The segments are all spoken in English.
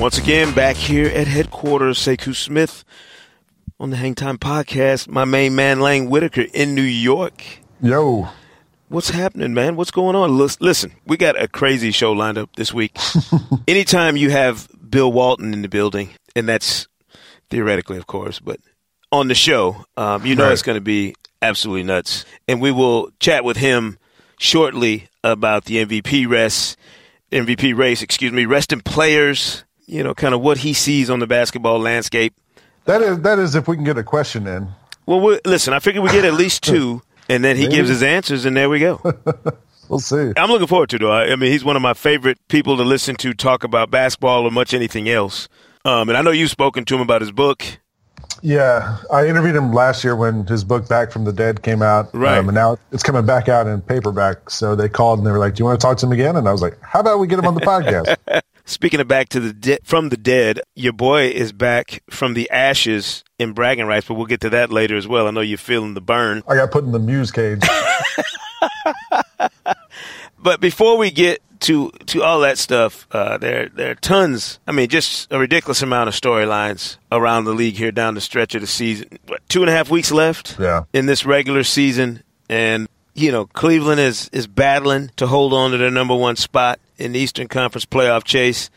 Once again, back here at headquarters, Sekou Smith on the Hang Time podcast. My main man, Lang Whitaker, in New York. Yo. What's happening, man? What's going on? Listen, we got a crazy show lined up this week. Anytime you have Bill Walton in the building, and that's theoretically, of course, but on the show, um, you know right. it's going to be absolutely nuts. And we will chat with him shortly about the MVP race, MVP race, excuse me, resting players, you know, kind of what he sees on the basketball landscape. That is that is if we can get a question in. Well, listen, I figure we get at least two and then he Maybe. gives his answers, and there we go. we'll see. I'm looking forward to it. Though. I, I, mean, he's one of my favorite people to listen to talk about basketball or much anything else. Um, and I know you've spoken to him about his book. Yeah, I interviewed him last year when his book Back from the Dead came out. Right. Um, and now it's coming back out in paperback. So they called and they were like, "Do you want to talk to him again?" And I was like, "How about we get him on the podcast?" Speaking of back to the de- from the dead, your boy is back from the ashes in bragging rights, but we'll get to that later as well. I know you're feeling the burn. I got put in the muse cage. but before we get to to all that stuff, uh, there there are tons. I mean, just a ridiculous amount of storylines around the league here down the stretch of the season. What, two and a half weeks left yeah. in this regular season, and you know Cleveland is is battling to hold on to their number one spot in the Eastern Conference playoff chase.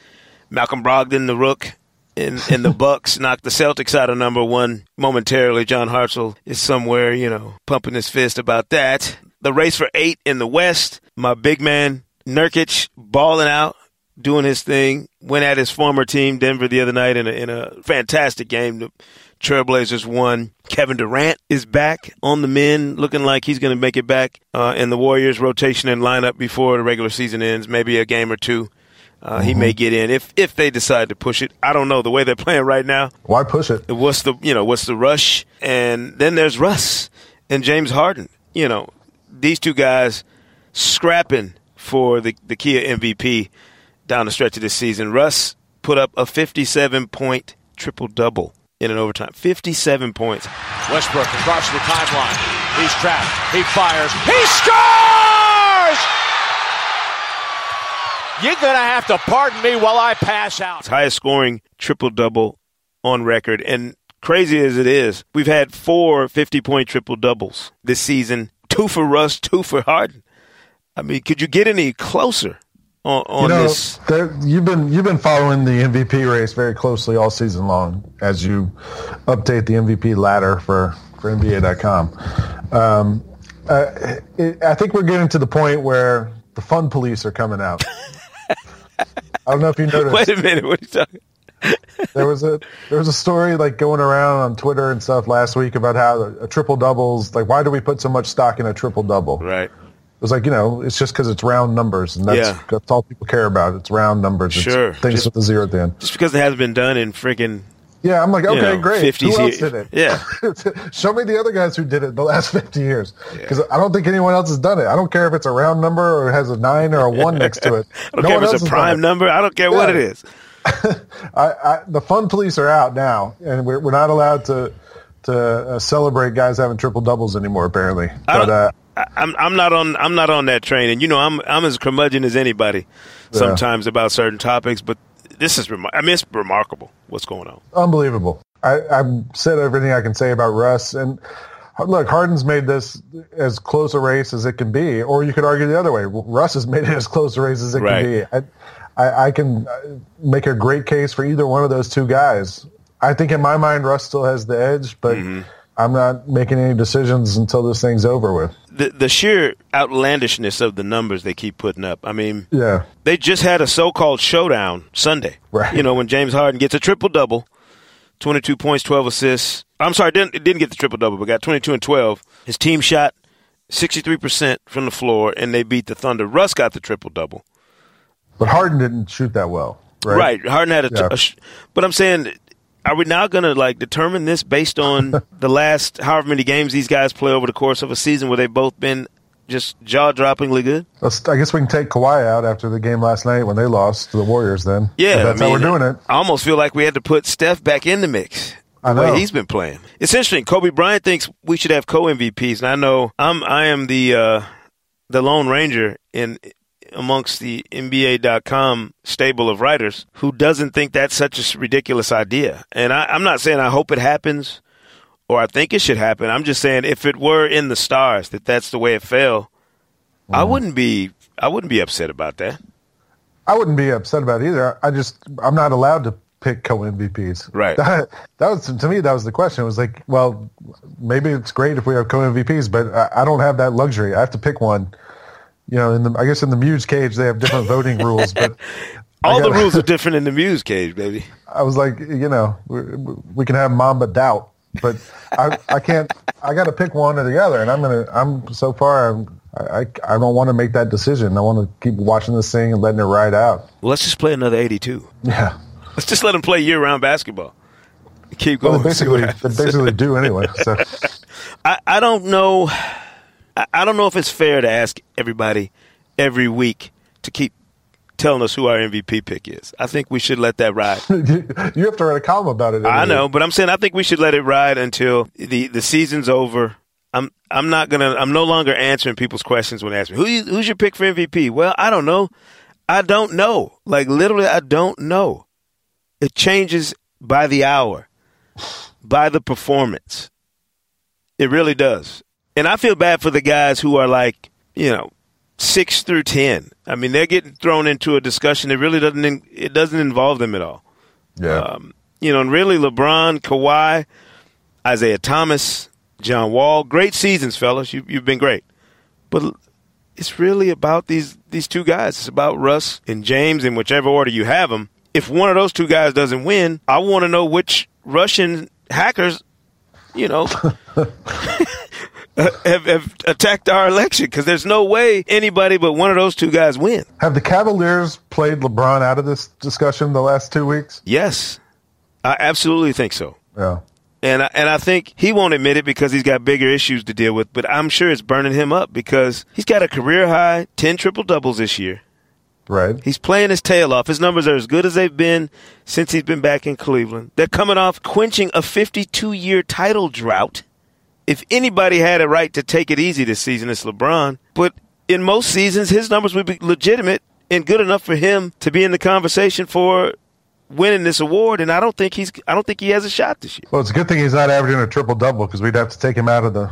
Malcolm Brogdon, the rook, and, and the Bucks knocked the Celtics out of number one momentarily. John Hartzell is somewhere, you know, pumping his fist about that. The race for eight in the West. My big man Nurkic balling out, doing his thing. Went at his former team Denver the other night in a, in a fantastic game. The Trailblazers won. Kevin Durant is back on the men, looking like he's going to make it back uh, in the Warriors rotation and lineup before the regular season ends. Maybe a game or two. Uh, mm-hmm. He may get in if if they decide to push it. I don't know the way they're playing right now. Why push it? What's the you know what's the rush? And then there's Russ and James Harden. You know these two guys scrapping for the the Kia MVP down the stretch of this season. Russ put up a 57 point triple double in an overtime. 57 points. Westbrook across the timeline. He's trapped. He fires. He scores! You're going to have to pardon me while I pass out. It's highest scoring triple double on record. And crazy as it is, we've had four 50 point triple doubles this season two for Russ, two for Harden. I mean, could you get any closer? On, on you know, this. There, you've been you've been following the MVP race very closely all season long as you update the MVP ladder for for NBA.com. Um, uh, it, I think we're getting to the point where the fun police are coming out. I don't know if you noticed. Wait a minute. What are you talking? there was a there was a story like going around on Twitter and stuff last week about how a, a triple doubles like why do we put so much stock in a triple double? Right. Was like you know it's just because it's round numbers and that's, yeah. that's all people care about. It's round numbers. Sure. It's things just, with the zero at the end. Just because it hasn't been done in freaking yeah, I'm like, okay, you know, great. Who else did it? Yeah. Show me the other guys who did it the last 50 years. Because yeah. I don't think anyone else has done it. I don't care if it's a round number or it has a nine or a one next to it. I don't no care if it's a prime number. I don't care yeah. what it is. I, I, the fun police are out now, and we're, we're not allowed to to uh, celebrate guys having triple doubles anymore. Apparently, but uh, I'm I'm not on I'm not on that train, and you know I'm I'm as curmudgeon as anybody sometimes about certain topics, but this is I mean it's remarkable what's going on. Unbelievable. I, I've said everything I can say about Russ, and look, Harden's made this as close a race as it can be, or you could argue the other way. Russ has made it as close a race as it right. can be. I, I, I, can make a great case for either one of those two guys. I think in my mind, Russ still has the edge, but. Mm-hmm I'm not making any decisions until this thing's over with. The the sheer outlandishness of the numbers they keep putting up. I mean, yeah, they just had a so-called showdown Sunday. Right. You know when James Harden gets a triple double, 22 points, 12 assists. I'm sorry, didn't didn't get the triple double, but got 22 and 12 His team shot 63% from the floor, and they beat the Thunder. Russ got the triple double. But Harden didn't shoot that well, right? Right. Harden had a, yeah. a sh- but I'm saying, are we now going to like determine this based on the last however many games these guys play over the course of a season where they've both been just jaw-droppingly good? Let's, I guess we can take Kawhi out after the game last night when they lost to the Warriors. Then, yeah, that's I mean, how we're doing it. I almost feel like we had to put Steph back in the mix. I know. he's been playing. It's interesting. Kobe Bryant thinks we should have co MVPs, and I know I'm I am the uh, the Lone Ranger in amongst the NBA.com stable of writers who doesn't think that's such a ridiculous idea. And I, I'm not saying I hope it happens or I think it should happen. I'm just saying if it were in the stars that that's the way it fell, mm. I wouldn't be I wouldn't be upset about that. I wouldn't be upset about either. I just I'm not allowed to pick co MVPs. Right. That, that, was to me that was the question. It was like, well, maybe it's great if we have co MVPs, but I, I, don't have that luxury. I have to pick one. You know, in the I guess in the Muse cage they have different voting rules, but all gotta, the rules are different in the Muse cage, baby. I was like, you know, we, we can have Mamba doubt, but I I can't. I got to pick one or the other, and I'm gonna. I'm so far. I'm, I, I don't want to make that decision. I want to keep watching this thing and letting it ride out. Well, let's just play another 82. Yeah. Let's just let them play year-round basketball. Keep going. Well, they basically, they basically do anyway. So. I, I don't know. I, don't know if it's fair to ask everybody every week to keep telling us who our MVP pick is. I think we should let that ride. you have to write a column about it. I know, but I'm saying I think we should let it ride until the, the season's over. I'm I'm not gonna. I'm no longer answering people's questions when they ask me who you, who's your pick for MVP. Well, I don't know. I don't know. Like literally, I don't know. It changes by the hour, by the performance. It really does. And I feel bad for the guys who are like, you know, six through ten. I mean, they're getting thrown into a discussion that really doesn't it doesn't involve them at all. Yeah. Um, you know, and really LeBron, Kawhi, Isaiah Thomas, John Wall, great seasons, fellas. You, you've been great, but it's really about these these two guys. It's about Russ and James in whichever order you have them if one of those two guys doesn't win, I want to know which Russian hackers, you know, have, have, attacked our election because there's no way anybody but one of those two guys win. Have the Cavaliers played LeBron out of this discussion the last two weeks? Yes, I absolutely think so. Yeah. And I, and I think he won't admit it because he's got bigger issues to deal with, but I'm sure it's burning him up because he's got a career high 10 triple doubles this year. Right. He's playing his tail off. His numbers are as good as they've been since he's been back in Cleveland. They're coming off quenching a 52 year title drought. If anybody had a right to take it easy this season, it's LeBron. But in most seasons, his numbers would be legitimate and good enough for him to be in the conversation for winning this award. And I don't think he's. I don't think he has a shot this year. Well, it's a good thing he's not averaging a triple double because we'd have to take him out of the,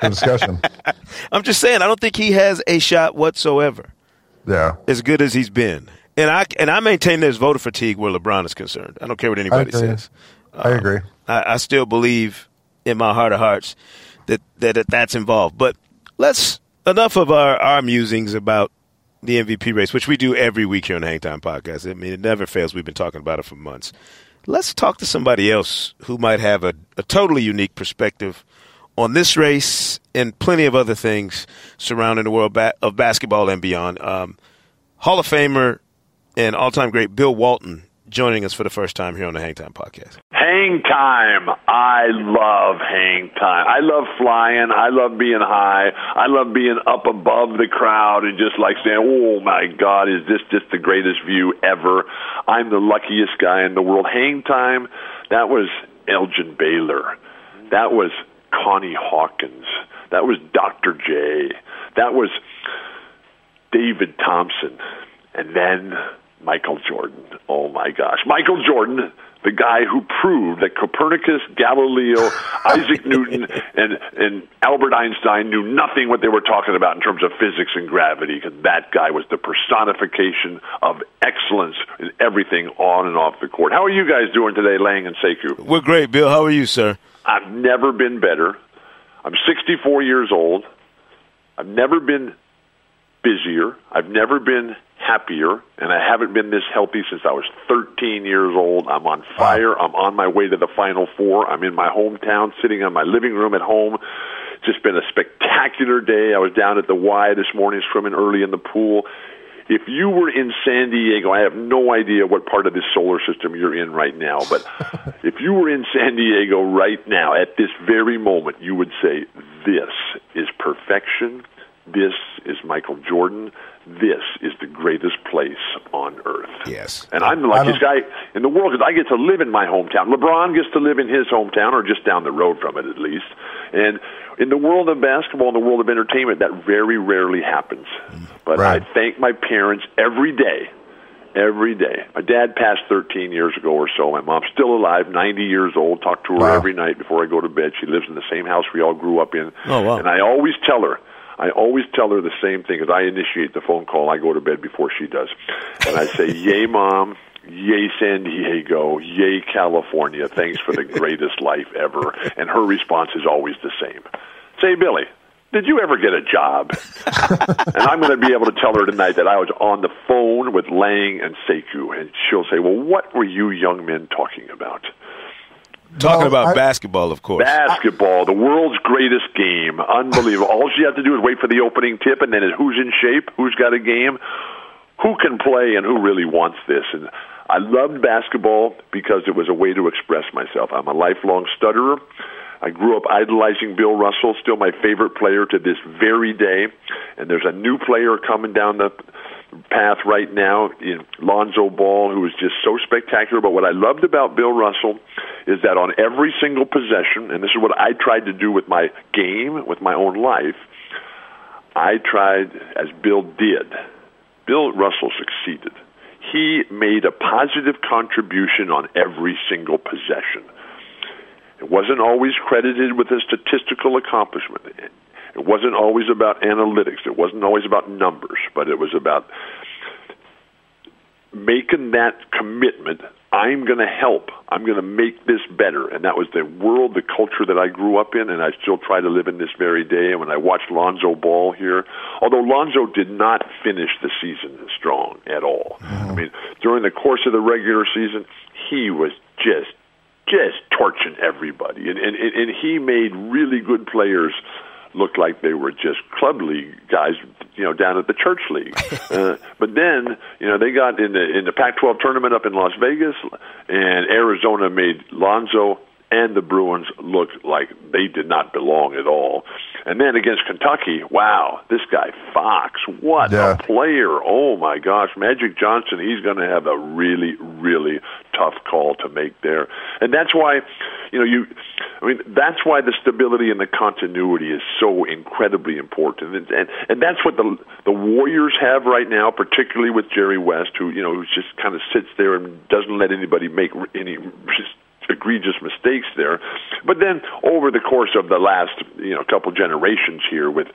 the discussion. I'm just saying, I don't think he has a shot whatsoever. Yeah. As good as he's been. And I and I maintain there's voter fatigue where LeBron is concerned. I don't care what anybody says. I agree. Um, I, I, still believe in my heart of hearts that, that, that that's involved. But let's enough of our, our musings about the MVP race, which we do every week here on the Hangtime Podcast. I mean, it never fails. We've been talking about it for months. Let's talk to somebody else who might have a, a totally unique perspective on this race and plenty of other things surrounding the world of basketball and beyond. Um, Hall of Famer and all-time great Bill Walton joining us for the first time here on the Hang Time podcast. Hang Time. I love Hang Time. I love flying. I love being high. I love being up above the crowd and just like saying, oh my God, is this just the greatest view ever? I'm the luckiest guy in the world. Hang Time, that was Elgin Baylor. That was Connie Hawkins. That was Dr. J. That was David Thompson. And then Michael Jordan. Oh my gosh. Michael Jordan, the guy who proved that Copernicus, Galileo, Isaac Newton, and, and Albert Einstein knew nothing what they were talking about in terms of physics and gravity, because that guy was the personification of excellence in everything on and off the court. How are you guys doing today, Lang and Sekou? We're great, Bill. How are you, sir? I've never been better. I'm 64 years old. I've never been busier. I've never been happier, and I haven't been this healthy since I was 13 years old. I'm on fire. I'm on my way to the Final Four. I'm in my hometown, sitting in my living room at home, It's just been a spectacular day. I was down at the Y this morning swimming early in the pool. If you were in San Diego, I have no idea what part of this solar system you're in right now, but if you were in San Diego right now at this very moment, you would say, This is perfection. This is Michael Jordan this is the greatest place on earth. Yes. And I'm the luckiest guy in the world because I get to live in my hometown. LeBron gets to live in his hometown or just down the road from it at least. And in the world of basketball, in the world of entertainment, that very rarely happens. But right. I thank my parents every day. Every day. My dad passed 13 years ago or so. My mom's still alive, 90 years old. Talk to her wow. every night before I go to bed. She lives in the same house we all grew up in. Oh, wow. And I always tell her, I always tell her the same thing because I initiate the phone call. I go to bed before she does, and I say, "Yay, mom." Yay, San Diego. Yay, California. Thanks for the greatest life ever. And her response is always the same. Say, Billy, did you ever get a job? and I'm going to be able to tell her tonight that I was on the phone with Lang and Sekou, and she'll say, "Well, what were you young men talking about?" Talking well, about I, basketball, of course. Basketball, the world's greatest game. Unbelievable. All you have to do is wait for the opening tip, and then it's who's in shape, who's got a game, who can play, and who really wants this. And I loved basketball because it was a way to express myself. I'm a lifelong stutterer. I grew up idolizing Bill Russell, still my favorite player to this very day. And there's a new player coming down the path right now in Lonzo Ball, who is just so spectacular. But what I loved about Bill Russell is that on every single possession, and this is what I tried to do with my game, with my own life, I tried, as Bill did, Bill Russell succeeded. He made a positive contribution on every single possession. It wasn't always credited with a statistical accomplishment. It wasn't always about analytics. It wasn't always about numbers, but it was about making that commitment. I'm going to help. I'm going to make this better. And that was the world, the culture that I grew up in, and I still try to live in this very day. And when I watched Lonzo Ball here, although Lonzo did not finish the season strong at all. Mm-hmm. I mean, during the course of the regular season, he was just just torching everybody, and and and he made really good players look like they were just club league guys, you know, down at the church league. uh, but then, you know, they got in the in the Pac-12 tournament up in Las Vegas, and Arizona made Lonzo and the Bruins looked like they did not belong at all. And then against Kentucky, wow, this guy Fox, what yeah. a player! Oh my gosh, Magic Johnson, he's going to have a really, really tough call to make there. And that's why, you know, you, I mean, that's why the stability and the continuity is so incredibly important. And and, and that's what the the Warriors have right now, particularly with Jerry West, who you know who just kind of sits there and doesn't let anybody make any egregious mistakes there. But then over the course of the last you know couple generations here with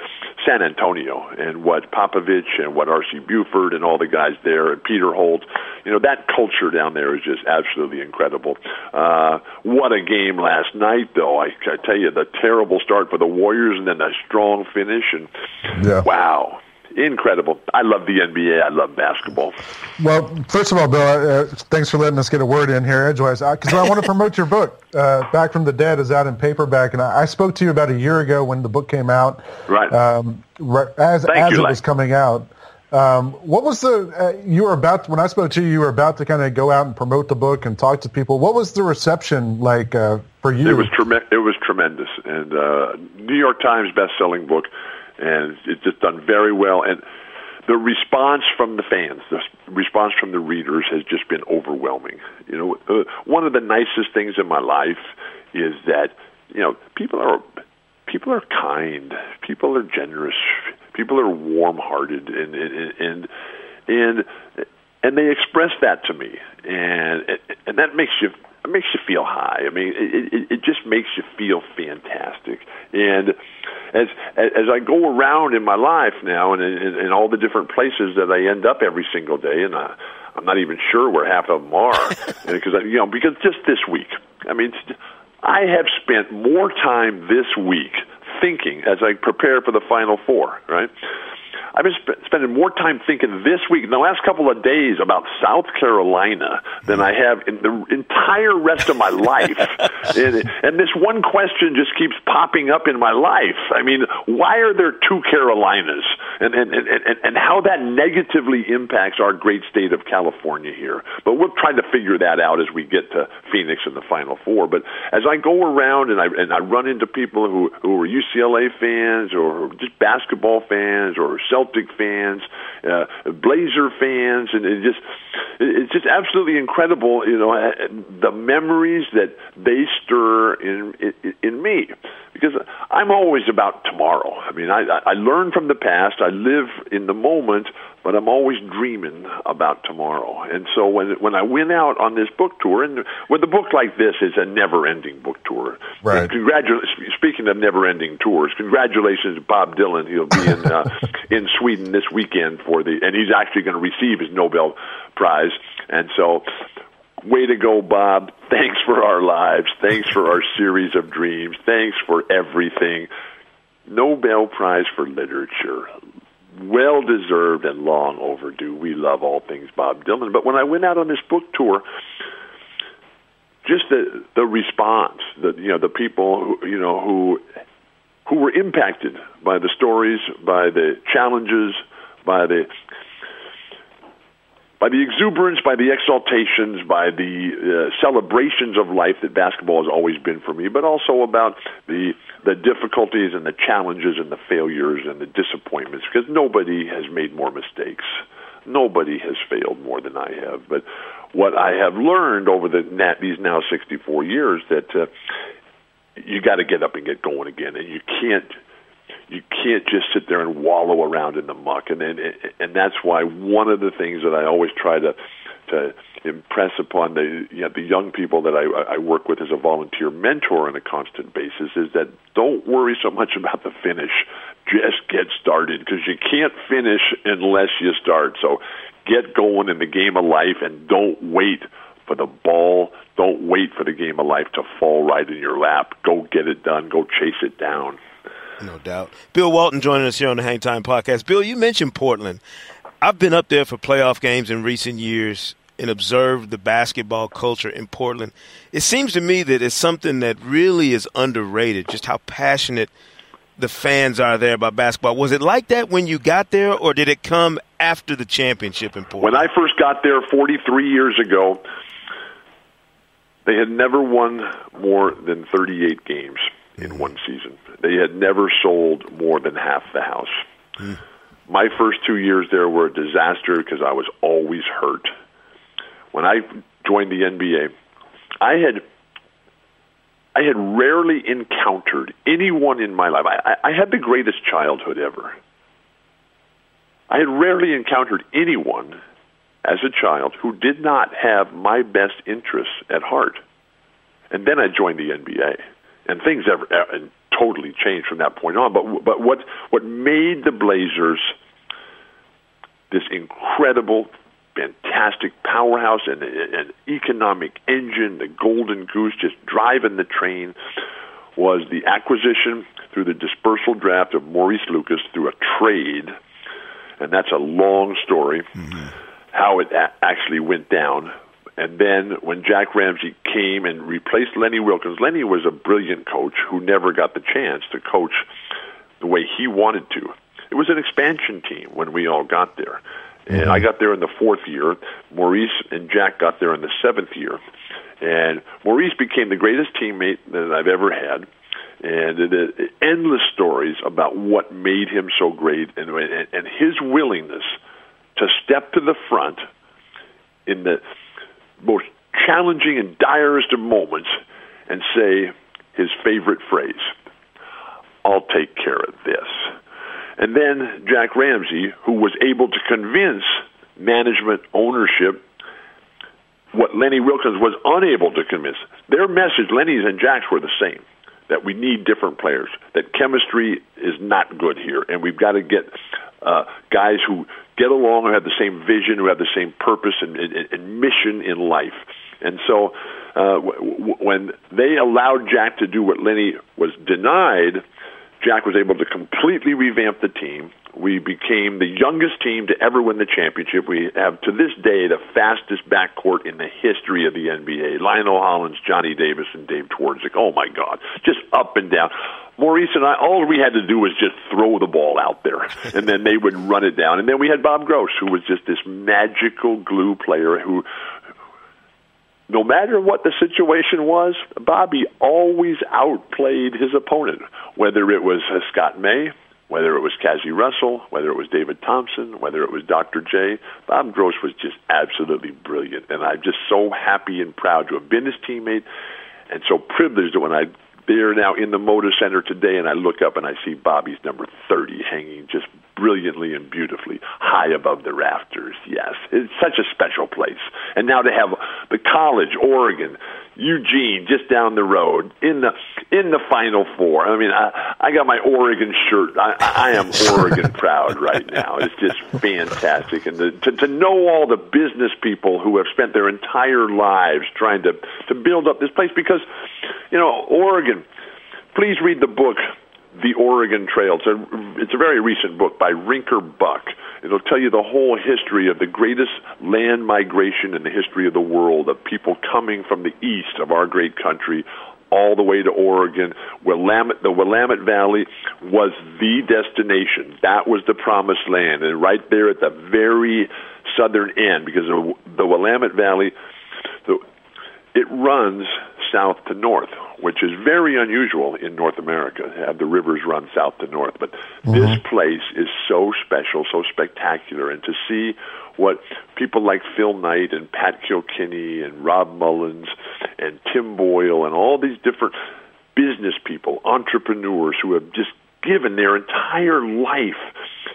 San Antonio and what Popovich and what R.C. Buford and all the guys there and Peter Holt, you know that culture down there is just absolutely incredible. Uh, what a game last night, though! I, I tell you, the terrible start for the Warriors and then the strong finish and yeah. wow incredible. I love the NBA. I love basketball. Well, first of all, Bill, uh, thanks for letting us get a word in here edgewise. Because I, I, want to promote your book. Uh, Back from the Dead is out in paperback, and I, I, spoke to you about a year ago when the book came out. Right. Um, right as as you, it was coming out. Um, what was the uh, you were about when I spoke to you? You were about to kind of go out and promote the book and talk to people. What was the reception like uh, for you? It was tremendous. It was tremendous, and uh, New York Times best-selling book and it's just done very well. And the response from the fans, the response from the readers has just been overwhelming. You know, uh, one of the nicest things in my life is that you know people are people are kind, people are generous, people are warm-hearted, and and and and, and they express that to me, and and that makes you it makes you feel high. I mean, it, it, it just makes you feel fantastic. And as as I go around in my life now, and in, in all the different places that I end up every single day, and I, I'm not even sure where half of them are, because you know, because just this week, I mean, I have spent more time this week thinking as I prepare for the Final Four. Right, I've been sp- spending more time thinking this week, in the last couple of days, about South Carolina than I have in the entire rest of my life. and, and this one question just keeps popping up in my life. I mean, why are there two Carolinas? And, and, and, and, and how that negatively impacts our great state of California here. But we'll try to figure that out as we get to Phoenix in the Final Four. But as I go around and I, and I run into people who, who are UCLA fans or just basketball fans or Celtic fans, uh, Blazer fans, and it just it's just absolutely incredible. You know the memories that they stir in in, in me because I'm always about tomorrow. I mean, I, I learn from the past. I live in the moment, but I'm always dreaming about tomorrow. And so when when I went out on this book tour, and with a book like this is a never-ending book tour. Right. Congratulations. Speaking of never-ending tours, congratulations to Bob Dylan. He'll be in uh, in Sweden this weekend for the, and he's actually going to receive his Nobel Prize. And so Way to go, Bob. Thanks for our lives. Thanks for our series of dreams. Thanks for everything. Nobel Prize for Literature. Well deserved and long overdue. We love all things Bob Dylan. But when I went out on this book tour, just the the response, the you know the people who, you know who who were impacted by the stories, by the challenges, by the by the exuberance, by the exaltations, by the uh, celebrations of life that basketball has always been for me, but also about the the difficulties and the challenges and the failures and the disappointments. Because nobody has made more mistakes, nobody has failed more than I have. But what I have learned over the these now 64 years that uh, you got to get up and get going again, and you can't you can't just sit there and wallow around in the muck and and and that's why one of the things that I always try to to impress upon the you know, the young people that I, I work with as a volunteer mentor on a constant basis is that don't worry so much about the finish. Just get started because you can't finish unless you start. So get going in the game of life and don't wait for the ball. Don't wait for the game of life to fall right in your lap. Go get it done. Go chase it down. No doubt. Bill Walton joining us here on the Hang Time Podcast. Bill, you mentioned Portland. I've been up there for playoff games in recent years and observed the basketball culture in Portland. It seems to me that it's something that really is underrated, just how passionate the fans are there about basketball. Was it like that when you got there, or did it come after the championship in Portland? When I first got there 43 years ago, they had never won more than 38 games in mm-hmm. one season. They had never sold more than half the house. Mm. My first two years there were a disaster because I was always hurt. When I joined the NBA, I had I had rarely encountered anyone in my life. I, I had the greatest childhood ever. I had rarely encountered anyone as a child who did not have my best interests at heart. And then I joined the NBA, and things ever, and totally changed from that point on. But but what what made the Blazers this incredible, fantastic powerhouse and an economic engine, the golden goose, just driving the train, was the acquisition through the dispersal draft of Maurice Lucas through a trade, and that's a long story. Mm-hmm. How it a- actually went down, and then when Jack Ramsay came and replaced Lenny Wilkens, Lenny was a brilliant coach who never got the chance to coach the way he wanted to. It was an expansion team when we all got there. And mm-hmm. I got there in the fourth year. Maurice and Jack got there in the seventh year. And Maurice became the greatest teammate that I've ever had. And the endless stories about what made him so great and, and his willingness to step to the front in the most challenging and direst of moments and say his favorite phrase I'll take care of this. And then Jack Ramsay, who was able to convince management ownership what Lenny Wilkens was unable to convince. Their message, Lenny's and Jack's, were the same that we need different players, that chemistry is not good here, and we've got to get uh, guys who get along, who have the same vision, who have the same purpose and, and, and mission in life. And so uh, w- when they allowed Jack to do what Lenny was denied, Jack was able to completely revamp the team. We became the youngest team to ever win the championship. We have, to this day, the fastest backcourt in the history of the NBA. Lionel Hollins, Johnny Davis, and Dave Twardzik. Oh, my God. Just up and down. Maurice and I, all we had to do was just throw the ball out there, and then they would run it down. And then we had Bob Gross, who was just this magical glue player who no matter what the situation was, Bobby always outplayed his opponent, whether it was uh, Scott May, whether it was Cazzie Russell, whether it was David Thompson, whether it was Dr. J. Bob Gross was just absolutely brilliant, and I'm just so happy and proud to have been his teammate, and so privileged that when I they're now in the Moda Center today, and I look up and I see Bobby's number 30 hanging just brilliantly and beautifully high above the rafters. Yes, it's such a special place. And now to have the college, Oregon, Eugene, just down the road in the in the Final Four. I mean, I, I got my Oregon shirt. I, I am Oregon proud right now. It's just fantastic, and to, to to know all the business people who have spent their entire lives trying to to build up this place because, you know, Oregon. Please read the book the Oregon Trail. It's a, it's a very recent book by Rinker Buck. It'll tell you the whole history of the greatest land migration in the history of the world, of people coming from the east of our great country all the way to Oregon. Willamette, the Willamette Valley was the destination. That was the promised land. And right there at the very southern end, because the Willamette Valley, it runs south to north, which is very unusual in North America. Have the rivers run south to north, but mm-hmm. this place is so special, so spectacular, and to see what people like Phil Knight and Pat Kilkenny and Rob Mullens and Tim Boyle and all these different business people, entrepreneurs who have just given their entire life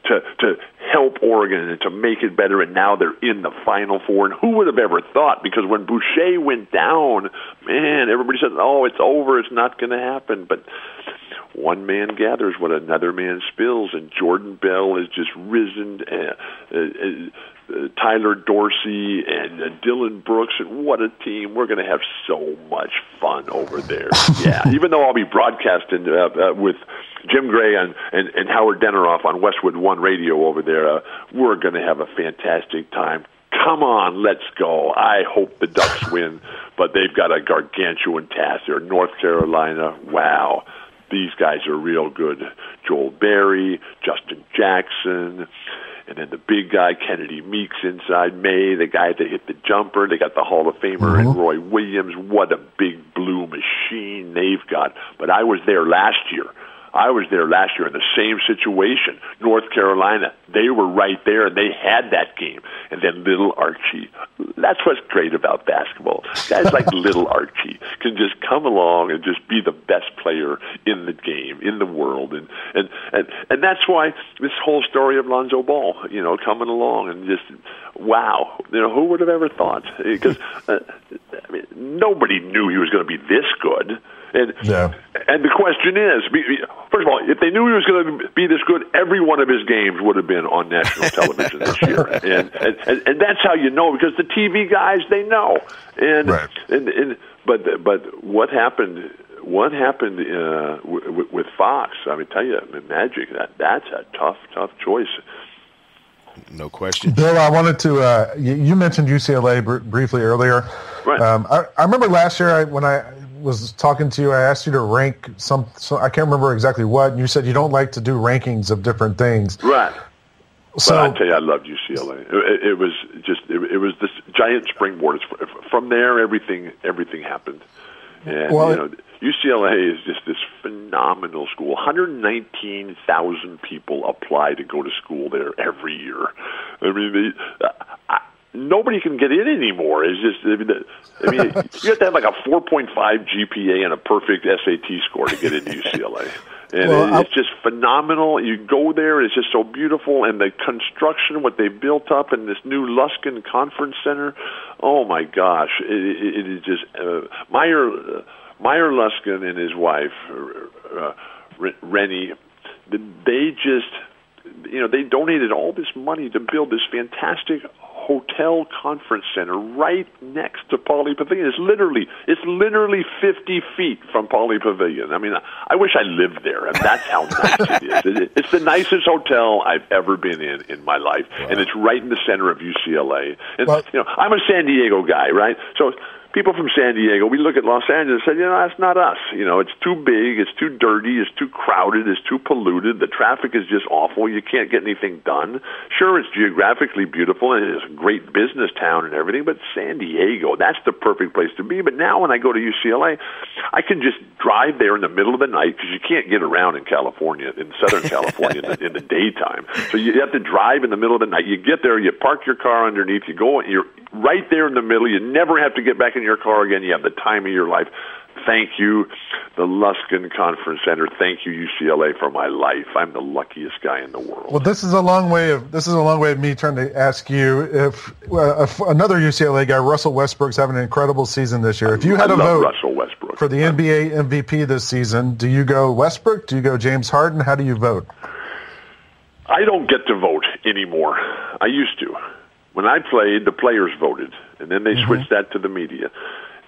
to to help Oregon and to make it better, and now they're in the Final Four. And who would have ever thought? Because when Boucher went down, man, everybody said, "Oh, it's over. It's not going to happen." But one man gathers what another man spills, and Jordan Bell has just risen. Uh, uh, uh, Tyler Dorsey and uh, Dillon Brooks, and what a team! We're going to have so much fun over there. yeah, even though I'll be broadcasting uh, uh, with Jim Gray and, and, and Howard Deneroff on Westwood One Radio over there, uh, we're going to have a fantastic time. Come on, let's go. I hope the Ducks win, but they've got a gargantuan task there. North Carolina, wow these guys are real good. Joel Berry, Justin Jackson, and then the big guy Kennedy Meeks inside Maye, the guy that hit the jumper. They got the Hall of Famer mm-hmm. and Roy Williams. What a big blue machine they've got. But I was there last year I was there last year in the same situation. North Carolina, they were right there and they had that game. And then little Archie. That's what's great about basketball. Guys like little Archie can just come along and just be the best player in the game, in the world. And and and, and that's why this whole story of Lonzo Ball, you know, coming along and just wow, you know, who would have ever thought? Because uh, I mean, nobody knew he was going to be this good. And yeah. and the question is, first of all, if they knew he was going to be this good, every one of his games would have been on national television this year, and, and and and that's how you know because the TV guys they know, and right. and and but but what happened? What happened uh, w- with Fox? I mean, tell you, Magic. That that's a tough, tough choice. No question. Bill, I wanted to. Uh, you, you, mentioned UCLA br- briefly earlier. Right. Um, I, I, remember last year I, when I was talking to you, I asked you to rank some. So I can't remember exactly what. And you said you don't like to do rankings of different things. Right. So but I tell you, I loved UCLA. It, it was just it, it, was this giant springboard. From there, everything everything happened. And well, you know, UCLA is just this phenomenal school. 119,000 people apply to go to school there every year. I mean, they, I, nobody can get in anymore. It's just, I mean, I mean you have to have like a 4.5 GPA and a perfect SAT score to get into UCLA. And well, it's just phenomenal. You go there, it's just so beautiful, and the construction, what they built up in this new Luskin Conference Center, oh my gosh, it, it, it is just uh, Meyer uh, Meyer Luskin and his wife uh, Rennie. They just, you know, they donated all this money to build this fantastic hotel conference center right next to Pauley Pavilion. It's literally it's literally 50 feet from Pauley Pavilion. I mean, I wish I lived there, and that's how nice it is. It's the nicest hotel I've ever been in in my life, wow. and it's right in the center of UCLA. And well, you know, I'm a San Diego guy, right? So people from San Diego, we look at Los Angeles and said, you know, that's not us. You know, it's too big, it's too dirty, it's too crowded, it's too polluted. The traffic is just awful. You can't get anything done. Sure, it's geographically beautiful and it's a great business town and everything, but San Diego, that's the perfect place to be. But now when I go to UCLA, I can just drive there in the middle of the night because you can't get around in California, in Southern California, in, the, in the daytime. So you have to drive in the middle of the night. You get there, you park your car underneath, you go, you're right there in the middle. You never have to get back in your car again. You have the time of your life. Thank you, the Luskin Conference Center. Thank you, UCLA, for my life. I'm the luckiest guy in the world. Well, this is a long way of this is a long way of me trying to ask you if, uh, if another UCLA guy, Russell Westbrook's having an incredible season this year. If you had I a vote Russell Westbrook. for the NBA MVP this season, do you go Westbrook? Do you go James Harden? How do you vote? I don't get to vote anymore. I used to. When I played, the players voted, and then they mm-hmm. switched that to the media.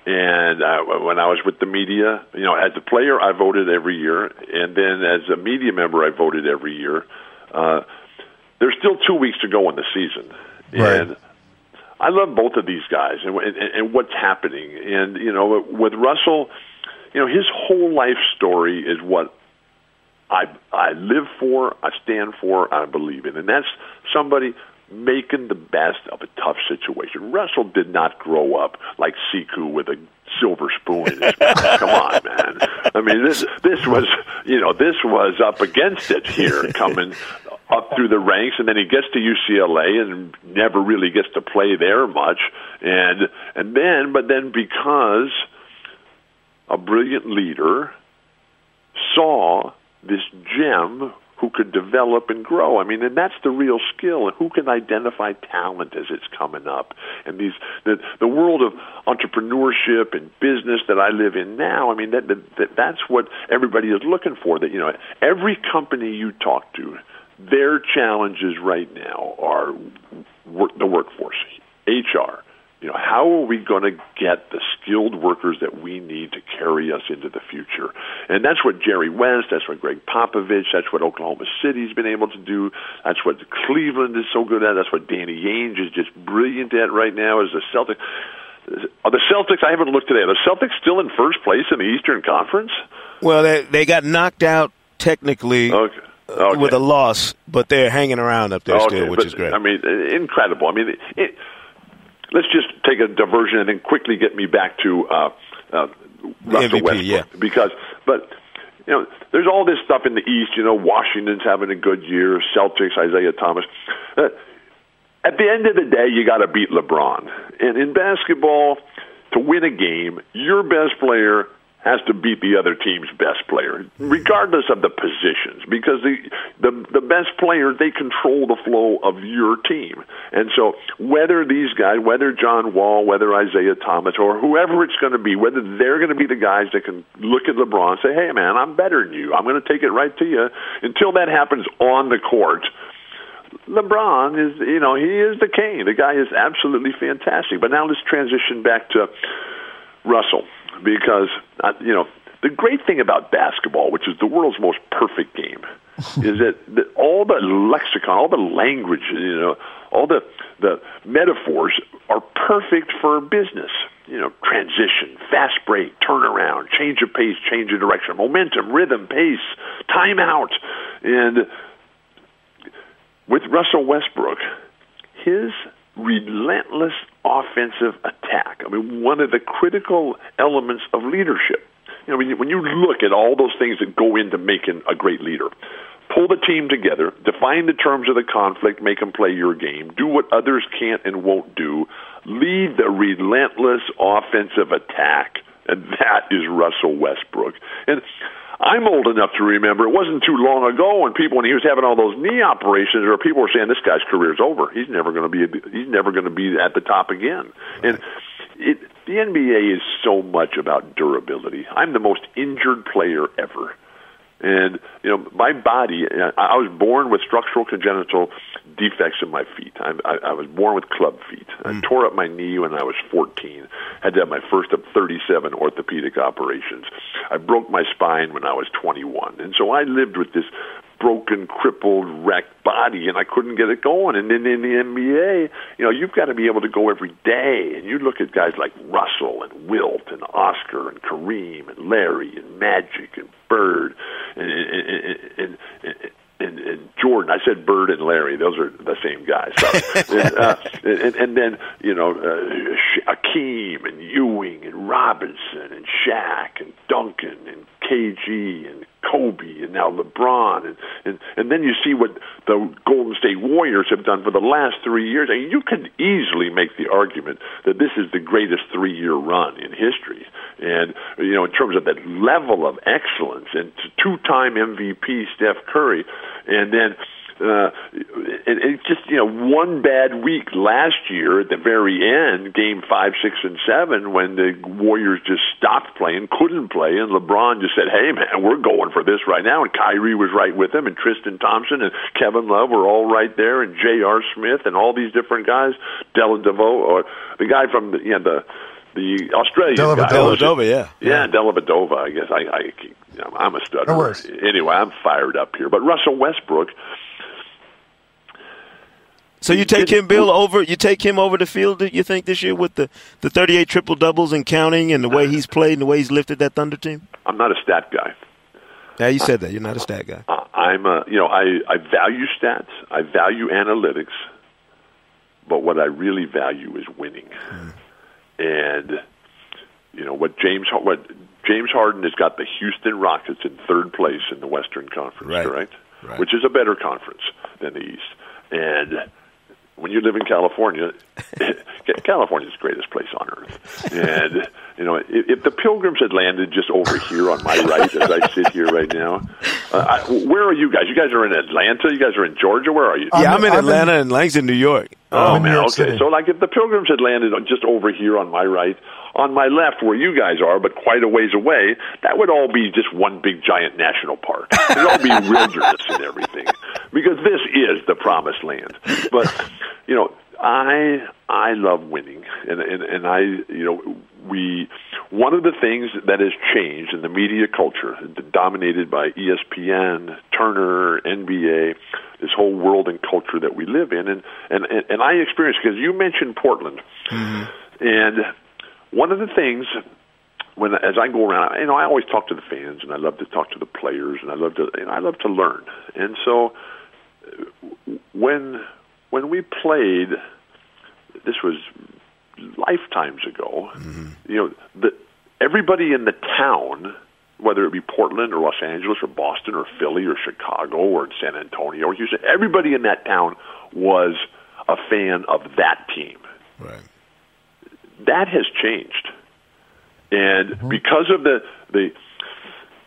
And uh, when I was with the media, you know, as a player, I voted every year, and then as a media member, I voted every year. Uh, there's still two weeks to go in the season, right. and I love both of these guys and, and, and what's happening. And you know, with Russell, you know, his whole life story is what I I live for, I stand for, I believe in, and that's somebody making the best of a tough situation. Russell did not grow up like Sekou with a silver spoon in his mouth. Come on, man. I mean, this this was you know this was up against it here, coming up through the ranks, and then he gets to UCLA and never really gets to play there much, and and then but then because a brilliant leader saw this gem who could develop and grow. I mean, and that's the real skill. Who can identify talent as it's coming up? And these the the world of entrepreneurship and business that I live in now. I mean, that, that that's what everybody is looking for. That you know, every company you talk to, their challenges right now are work, the workforce, HR you know, how are we going to get the skilled workers that we need to carry us into the future? And that's what Jerry West, that's what Gregg Popovich, that's what Oklahoma City's been able to do. That's what Cleveland is so good at. That's what Danny Ainge is just brilliant at right now. Is the Celtics? Are the Celtics? I haven't looked today. Are the Celtics still in first place in the Eastern Conference? Well, they they got knocked out technically. Okay. Okay. with a loss, but they're hanging around up there okay, still, which but, is great. I mean, incredible. I mean, it, let's just take a diversion and then quickly get me back to uh, uh, Russell MVP, Westbrook yeah. because, but you know, there's all this stuff in the East. You know, Washington's having a good year. Celtics, Isaiah Thomas. Uh, at the end of the day, you got to beat LeBron. And in basketball, to win a game, your best player has to beat the other team's best player, regardless of the positions, because the the the best player they control the flow of your team. And so whether these guys, whether John Wall, whether Isaiah Thomas, or whoever it's going to be, whether they're going to be the guys that can look at LeBron and say, "Hey, man, I'm better than you. I'm going to take it right to you." Until that happens on the court. LeBron is, you know, he is the king. The guy is absolutely fantastic. But now let's transition back to Russell because uh, you know the great thing about basketball, which is the world's most perfect game, is that, that all the lexicon, all the language, you know, all the the metaphors are perfect for business. You know, transition, fast break, turnaround, change of pace, change of direction, momentum, rhythm, pace, timeout, and with Russell Westbrook, his relentless offensive attack. I mean, one of the critical elements of leadership. You know, when you, look at all those things that go into making a great leader, pull the team together, define the terms of the conflict, make them play your game, do what others can't and won't do, lead the relentless offensive attack, and that is Russell Westbrook. And I'm old enough to remember it wasn't too long ago when people when he was having all those knee operations or people were saying this guy's career's over. He's never going to be he's never going to be at the top again. And it, the NBA is so much about durability. I'm the most injured player ever. And you know, my body. I was born with structural congenital defects in my feet. I, I, I was born with club feet. I Mm. tore up my knee when I was 14. Had to have my first of 37 orthopedic operations. I broke my spine when I was 21, and so I lived with this broken, crippled, wrecked body, and I couldn't get it going. And then in the NBA, you know, you've got to be able to go every day. And you look at guys like Russell and Wilt and Oscar and Kareem and Larry and Magic and Bird and and and, and, and, Jordan. I said Bird and Larry; those are the same guys. So, and, uh, and, and then you know uh, Akeem and Ewing and Robinson and Shaq and Duncan and KG and Kobe and now LeBron and, and and then you see what the Golden State Warriors have done for the last three years. And you can easily make the argument that this is the greatest three-year run in history. And you know, in terms of that level of excellence and two-time MVP Steph Curry, and then uh, it, it just you know one bad week last year at the very end, game five, six, and seven, when the Warriors just stopped playing, couldn't play, and LeBron just said, "Hey man, we're going for this right now," and Kyrie was right with him, and Tristan Thompson and Kevin Love were all right there, and J.R. Smith and all these different guys, Della DeVoe, or the guy from the you know the the Australian Della guy. Vedova. Dellavedova, yeah. Yeah, Dellavedova. I guess I, I, I'm a stutterer. No worries. Anyway, I'm fired up here. But Russell Westbrook, So you take him, Bill, over. You take him over the field. Do you think this year with the the 38 triple doubles and counting, and the way he's played and the way he's lifted that Thunder team. I'm not a stat guy. Yeah, you said that. You're not a stat guy. I'm a, you know, I, I value stats. I value analytics. But what I really value is winning. Hmm. And you know what James what James Harden has got the Houston Rockets in third place in the Western Conference, Right. correct? Right. Which is a better conference than the East. And when you live in California, California's the greatest place on earth. And you know, if, if the Pilgrims had landed just over here on my right, as I sit here right now, uh, I, where are you guys? You guys are in Atlanta. You guys are in Georgia. Where are you? yeah, I'm I'm in in- I'm Atlanta and Langston, New York. Oh I'm man, okay. City. So like if the Pilgrims had landed just over here on my right, on my left where you guys are, but quite a ways away, that would all be just one big giant national park. It'd all be wilderness and everything. Because this is the promised land. But you know, I I love winning and and, and I you know we one of the things that has changed in the media culture dominated by ESPN, Turner, NBA, this whole world and culture that we live in and and and, and I experienced because you mentioned Portland. Mm-hmm. And one of the things when as I go around, you know, I always talk to the fans, and I love to talk to the players, and I love to, you know, I love to learn. And so, when when we played, this was lifetimes ago. Mm-hmm. You know, the everybody in the town, whether it be Portland or Los Angeles or Boston or Philly or Chicago or San Antonio or Houston, everybody in that town was a fan of that team Right. That has changed, and mm-hmm. because of the the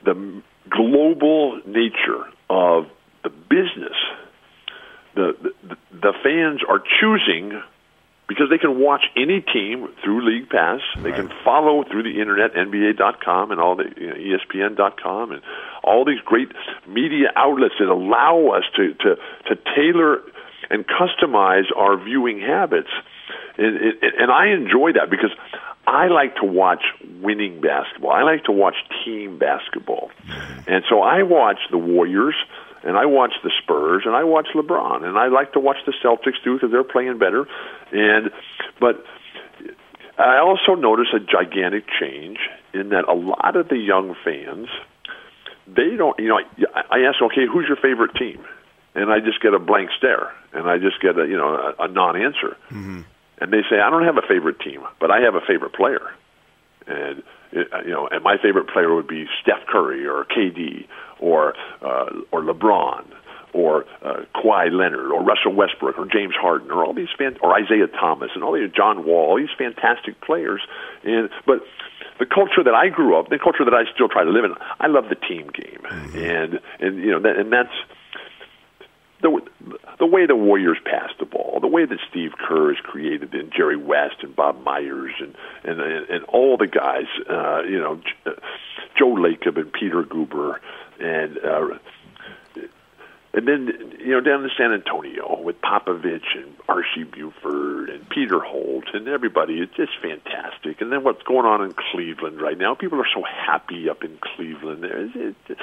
the global nature of the business, the the, the fans are choosing because they can watch any team through League Pass. They can follow through the internet, NBA.com and all the you know, ESPN.com and all these great media outlets that allow us to to to tailor and customize our viewing habits. And, and, and I enjoy that because I like to watch winning basketball. I like to watch team basketball. Mm-hmm. And so I watch the Warriors and I watch the Spurs and I watch LeBron and I like to watch the Celtics too because they're playing better. And but I also notice a gigantic change in that a lot of the young fans they don't you know I, I ask okay who's your favorite team and I just get a blank stare and I just get a you know a, a non-answer mm-hmm. And they say I don't have a favorite team but I have a favorite player. And you know and my favorite player would be Steph Curry or KD or uh, or LeBron or uh, Kawhi Leonard or Russell Westbrook or James Harden or all these fan or Isaiah Thomas and all these John Wall all these fantastic players. And but the culture that I grew up the culture that I still try to live in I love the team game. And and you know that, and that's the the way the Warriors pass the ball, the way that Steve Kerr has created, and Jerry West and Bob Myers and and and, all the guys, uh, you know, uh, Joe Lacob and Peter Guber, and uh, and then you know down in San Antonio with Popovich and R.C. Buford and Peter Holt and everybody, it's just fantastic. And then what's going on in Cleveland right now? People are so happy up in Cleveland. It, it,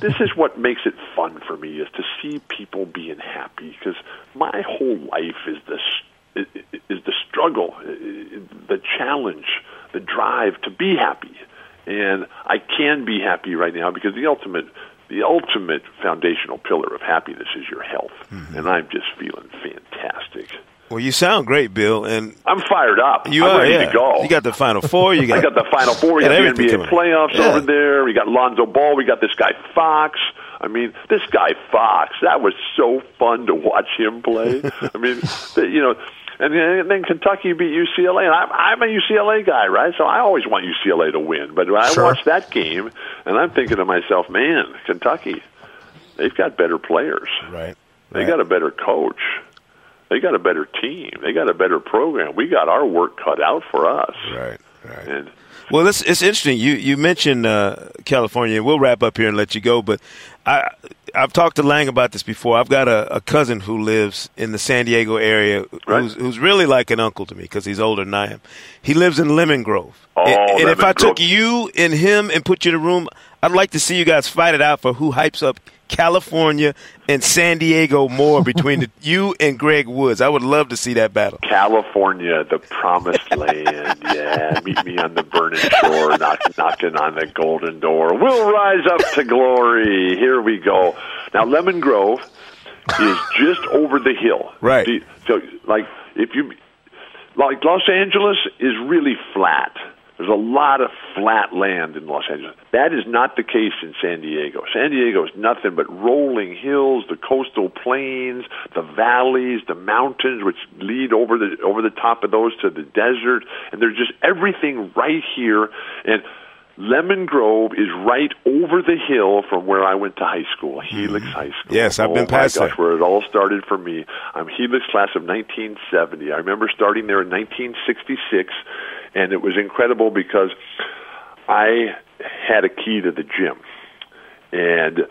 this is what makes it fun for me is to see people being happy because my whole life is this is the struggle, the challenge, the drive to be happy. And I can be happy right now because the ultimate the ultimate foundational pillar of happiness is your health. Mm-hmm. And I'm just feeling fantastic. Well, you sound great, Bill, and I'm fired up. You I'm are ready yeah. to go. You got the Final Four. You got I got the Final Four. We got, got the NBA playoffs yeah. over there. We got Lonzo Ball. We got this guy Fox. I mean, this guy Fox. That was so fun to watch him play. I mean, you know, and then, Kentucky beat UCLA, and I'm, I'm a UCLA guy, right? So I always want UCLA to win. But I sure. watched that game, and I'm thinking to myself, man, Kentucky, they've got better players. Right. They got a better coach. They got a better team. They got a better program. We got our work cut out for us. Right. Right. And well, it's, it's interesting. You you mentioned uh, California. We'll wrap up here and let you go. But I I've talked to Lang about this before. I've got a, a cousin who lives in the San Diego area right. who's, who's really like an uncle to me because he's older than I am. He lives in Lemon Grove. Oh, and, and if I Grove. took you and him and put you in a room, I'd like to see you guys fight it out for who hypes up California and San Diego more between the, you and Greg Woods. I would love to see that battle. California, the promised land. Yeah, meet me on the burning shore, knock, knocking on the golden door. We'll rise up to glory. Here we go. Now, Lemon Grove is just over the hill. Right. So, like, if you like Los Angeles is really flat. There's a lot of flat land in Los Angeles. That is not the case in San Diego. San Diego is nothing but rolling hills, the coastal plains, the valleys, the mountains which lead over the over the top of those to the desert, and there's just everything right here and Lemon Grove is right over the hill from where I went to high school, mm-hmm. Helix High School. Yes, I've oh been past gosh, that. where it all started for me. I'm Helix class of 1970. I remember starting there in 1966, and it was incredible because I had a key to the gym, and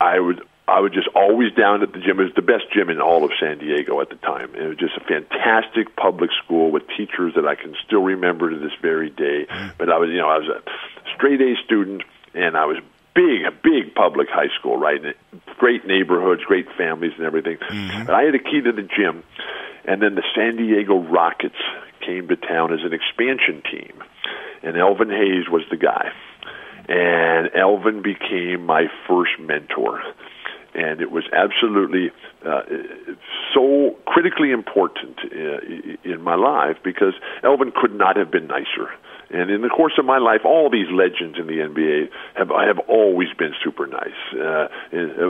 I would I was just always down at the gym. It was the best gym in all of San Diego at the time. It was just a fantastic public school with teachers that I can still remember to this very day. But I was, you know, I was a straight A student, and I was big, a big public high school, right? Great neighborhoods, great families, and everything. Mm-hmm. But I had a key to the gym, and then the San Diego Rockets came to town as an expansion team, and Elvin Hayes was the guy. And Elvin became my first mentor and it was absolutely uh, so critically important uh, in my life because Elvin could not have been nicer. And in the course of my life, all these legends in the NBA have have always been super nice. Uh,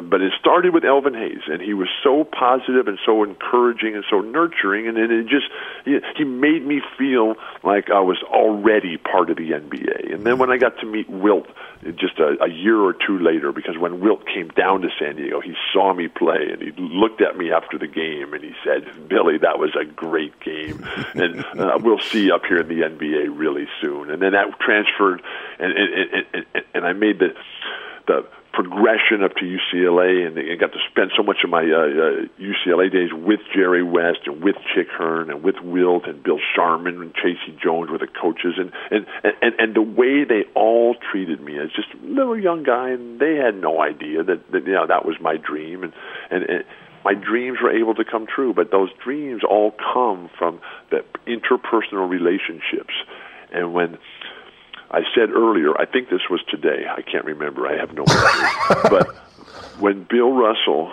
but it started with Elvin Hayes, and he was so positive and so encouraging and so nurturing, and it just he made me feel like I was already part of the NBA. And then when I got to meet Wilt just a, a year or two later, because when Wilt came down to San Diego, he saw me play and he looked at me after the game and he said, "Billy, that was a great game, and uh, we'll see you up here in the NBA really soon." And then that transferred, and and and, and, and I made the the progression up to UCLA, and I got to spend so much of my uh, uh, UCLA days with Jerry West and with Chick Hearn and with Wilt and Bill Sharman and K.C. Jones were the coaches, and and and and the way they all treated me as just a little young guy, and they had no idea that that you know that was my dream, and and. and my dreams were able to come true, but those dreams all come from the interpersonal relationships. And when I said earlier, I think this was today. I can't remember. I have no memory. but when Bill Russell,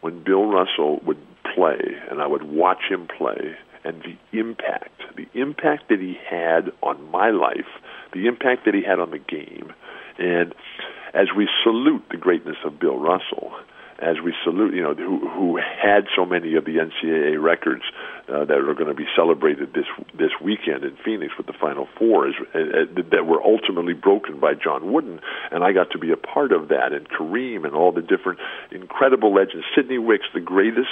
when Bill Russell would play, and I would watch him play, and the impact, the impact that he had on my life, the impact that he had on the game, and as we salute the greatness of Bill Russell, as we salute, you know, who, who had so many of the NCAA records uh, that are going to be celebrated this this weekend in Phoenix with the Final Four, is, uh, uh, that were ultimately broken by John Wooden, and I got to be a part of that, and Kareem and all the different incredible legends. Sidney Wicks, the greatest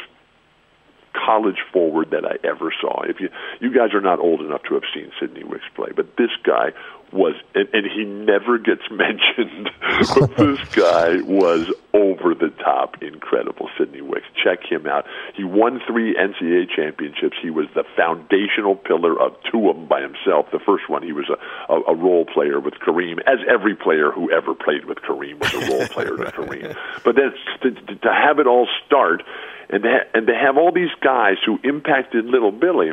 college forward that I ever saw. If you you guys are not old enough to have seen Sidney Wicks play, but this guy was, and, and he never gets mentioned, but this guy was over the top incredible. Sidney Wicks, check him out. He won three NCAA championships. He was the foundational pillar of two of them by himself. The first one, he was a, a, a role player with Kareem, as every player who ever played with Kareem was a role player with Kareem. But then to, to have it all start and to, ha- and to have all these guys who impacted little Billy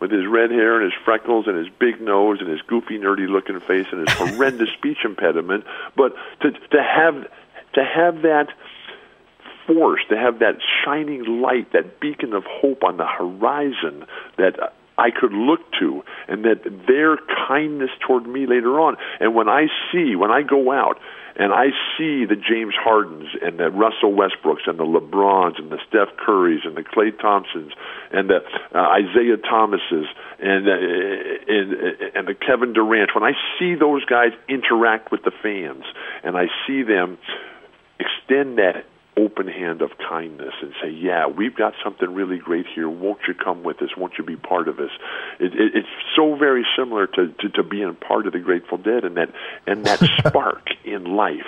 with his red hair and his freckles and his big nose and his goofy, nerdy looking face and his horrendous speech impediment. But to to have to have that force, to have that shining light, that beacon of hope on the horizon that I could look to, and that their kindness toward me later on. And when I see, when I go out and I see the James Hardens and the Russell Westbrooks and the LeBrons and the Steph Currys and the Klay Thompsons and the uh, Isaiah Thomases and, uh, and and the Kevin Durant, when I see those guys interact with the fans and I see them extend that open hand of kindness and say, "Yeah, we've got something really great here. Won't you come with us? Won't you be part of us?" It, it, it's so very similar to, to to being part of the Grateful Dead and that and that spark in life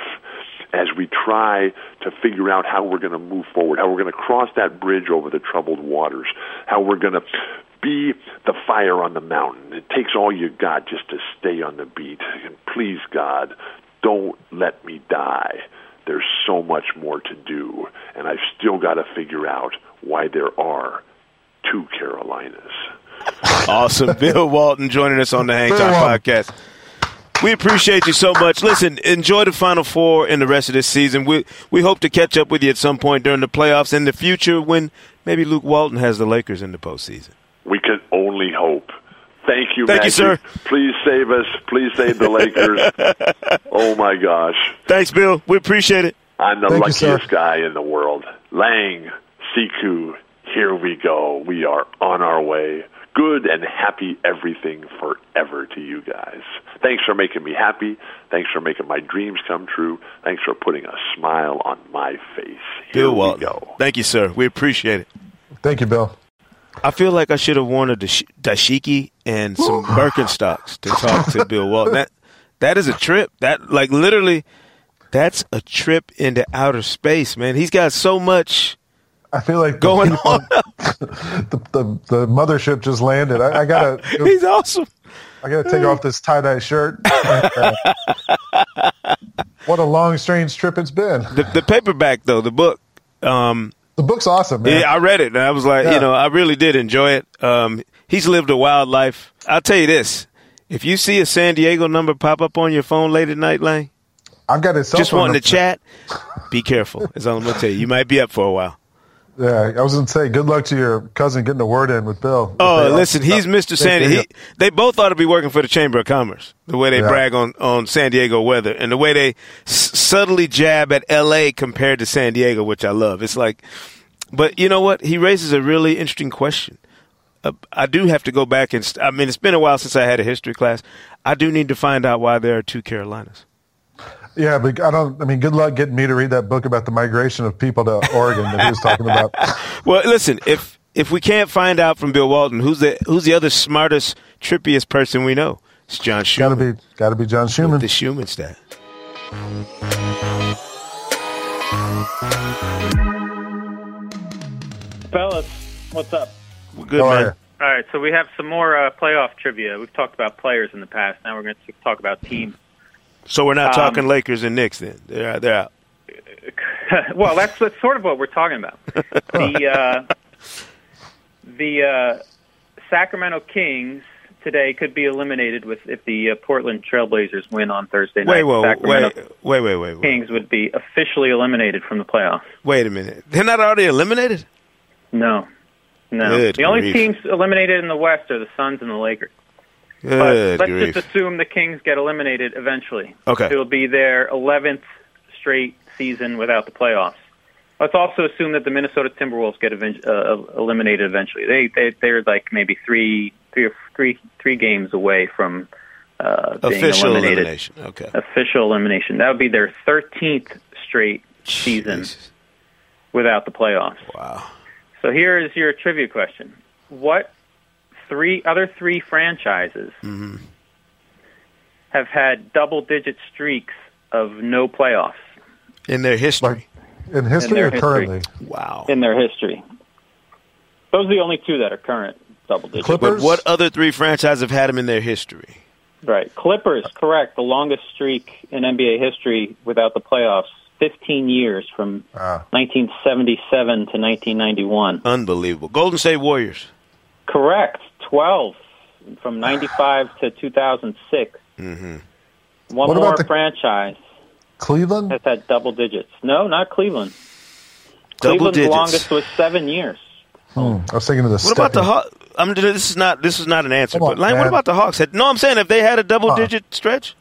as we try to figure out how we're going to move forward, how we're going to cross that bridge over the troubled waters, how we're going to be the fire on the mountain. It takes all you got just to stay on the beat. And please, God, don't let me die there's so much more to do, and I've still got to figure out why there are two Carolinas. Awesome. Bill Walton joining us on the Hang Time Podcast. We appreciate you so much. Listen, enjoy the Final Four and the rest of this season. We we hope to catch up with you at some point during the playoffs in the future when maybe Luke Walton has the Lakers in the postseason. We can only hope. Thank you, Thank Magic. you, sir. Please save us. Please save the Lakers. oh my gosh. Thanks, Bill. We appreciate it. I'm the Thank luckiest sir. guy in the world. Lang, Sekou, here we go. We are on our way. Good and happy everything forever to you guys. Thanks for making me happy. Thanks for making my dreams come true. Thanks for putting a smile on my face. Here Bill we Walton. go. Thank you, sir. We appreciate it. Thank you, Bill. I feel like I should have worn a dash- dashiki and some Birkenstocks to talk to Bill Walton. That that is a trip. That like literally, that's a trip into outer space, man. He's got so much I feel like going people- on. The, the, the mothership just landed. I, I gotta He's awesome. I gotta take off this tie dye shirt. what a long, strange trip it's been. The, the paperback though, the book. Um, The book's awesome, man. yeah, I read it and I was like, Yeah. you know, I really did enjoy it. Um, he's lived a wild life. I'll tell you this: if you see a San Diego number pop up on your phone late at night, Lane, I've got his cell just wanting to chat, be careful. That's all I'm gonna tell you. You might be up for a while. Yeah, I was gonna say, good luck to your cousin getting a word in with Bill. Oh, listen, he's Mr. San. He, Diego. they both ought to be working for the Chamber of Commerce. The way they Yeah. brag on on San Diego weather and the way they s- subtly jab at L.A. compared to San Diego, which I love. It's like, but you know what? He raises a really interesting question. Uh, I do have to go back and. St- I mean, it's been a while since I had a history class. I do need to find out why there are two Carolinas. Yeah, but I don't. I mean, good luck getting me to read that book about the migration of people to Oregon that he was talking about. Well, listen, if if we can't find out from Bill Walton, who's the who's the other smartest, trippiest person we know? It's John Schumann. Got to be, got to be John Schumann. the Schumann stat. Fellas, what's up? We're good, How man. All right, so we have some more uh, playoff trivia. We've talked about players in the past. Now we're going to talk about teams. So we're not Um, talking Lakers and Knicks then. They're they're out. well, that's, that's sort of what we're talking about. The uh, the uh, Sacramento Kings today could be eliminated with if the uh, Portland Trailblazers win on Thursday night. Wait, whoa, Sacramento wait, wait, wait, wait. Kings would be officially eliminated from the playoffs. Wait a minute. They're not already eliminated? No, no. Good the only teams eliminated in the West are the Suns and the Lakers. But let's grief. just assume the Kings get eliminated eventually. Okay. It'll be their 11th straight season without the playoffs. Let's also assume that the Minnesota Timberwolves get uh, eliminated eventually. They they they're like maybe three three or three three games away from uh, being Official eliminated. elimination. Okay. Official elimination. That would be their 13th straight season without the playoffs. Wow. So here is your trivia question: What three other three franchises have had double-digit streaks of no playoffs In their history. Like in history their or history. currently? wow. in their history? Those are the only two that are current double-digit. Clippers? But what other three franchises have had them in their history? Right. Clippers, correct. The longest streak in NBA history without the playoffs. 15 years from Ah. 1977 to 1991. Unbelievable. Golden State Warriors. Correct. 12 from 95 to 2006. Mm-hmm. One What about more the- franchise Cleveland? has had double digits. No, not Cleveland. Double Cleveland's digits. longest was seven years. Hmm, I was thinking of the What about the Stephen- Hawks? I'm, this is not this is not an answer. Come on, but like, what about the Hawks? No, I'm saying if they had a double Huh. digit stretch.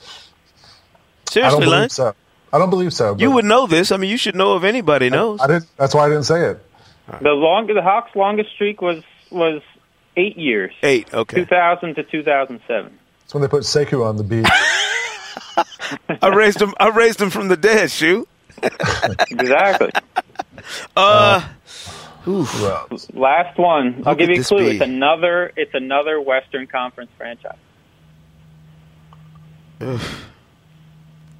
I don't Seriously, believe Lane, so. I don't believe so. you would know this. I mean, you should know if anybody knows. I didn't. That's why I didn't say it. The long, the Hawks' longest streak was was eight years, Eight. Okay. 2000 to 2007. That's when they put Sekou on the beat. I raised him. I raised him from the dead. Shoot. Exactly. Uh. Well, Last one. I'll give you a clue. be? It's another. It's another Western Conference franchise.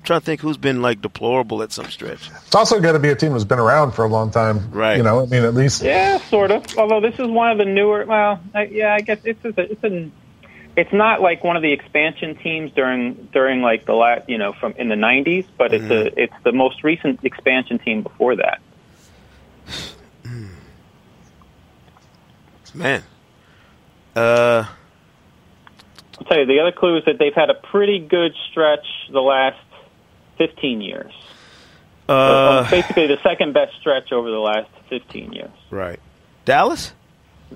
Trying to think who's been like deplorable at some stretch. it's also got to be a team that's been around for a long time. Right. You know, I mean, at least Yeah, sort of. Although this is one of the newer. Well, I, yeah, I guess it's a, it's an. It's not like one of the expansion teams during during like the last you know from in the '90s, but it's a it's the most recent expansion team before that. Man. Uh. I'll tell you the other clue is that they've had a pretty good stretch the last 15 years. Uh. Basically, the second best stretch over the last 15 years. Right. Dallas.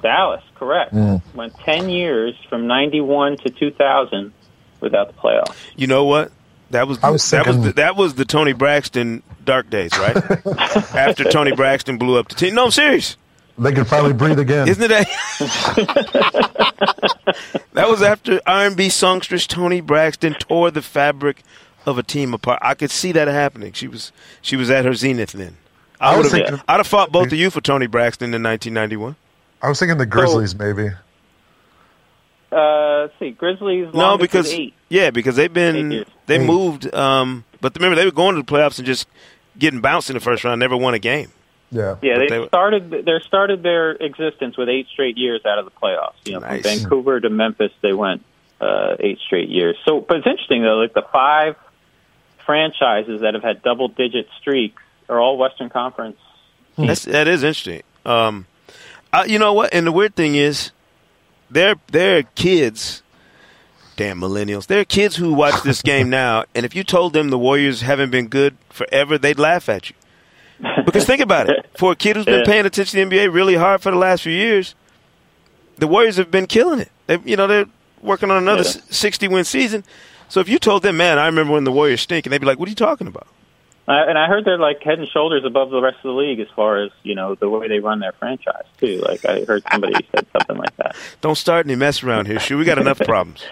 Dallas, correct. Went 10 years from 91 to 2000 without the playoffs. You know what? That was, I was that was the, that was the Toni Braxton dark days, right? After Toni Braxton blew up the team. No, I'm serious. they can finally breathe again. Isn't it that? that was after R&B songstress Toni Braxton tore the fabric of a team apart. I could see that happening. She was she was at her zenith then. I I would was have. thinking- I'd have fought both of you for Toni Braxton in 1991. I was thinking the Grizzlies, maybe. Uh, let's see, Grizzlies No, because eight. yeah, because they've been years. they Eight. moved. Um, but remember, they were going to the playoffs and just getting bounced in the first round. Never won a game. Yeah. Yeah, they, they started they started their existence with eight straight years out of the playoffs. You know, Nice. from Vancouver to Memphis, they went uh, eight straight years. So, but it's interesting though, like the five franchises that have had double digit streaks are all Western Conference. That's that is interesting. Um, I, you know what? And the weird thing is, they're they're kids. Damn millennials! They're kids who watch this game now, and if you told them the Warriors haven't been good forever, they'd laugh at you. Because think about it: for a kid who's been Yeah. paying attention to the NBA really hard for the last few years, the Warriors have been killing it. They, you know, they're working on another Yeah. sixty-win season. So if you told them, man, I remember when the Warriors stink, and they'd be like, "What are you talking about?" Uh, and I heard they're like head and shoulders above the rest of the league as far as you know the way they run their franchise too. Like I heard somebody said something like that. Don't start any mess around here, Shu. We got enough problems.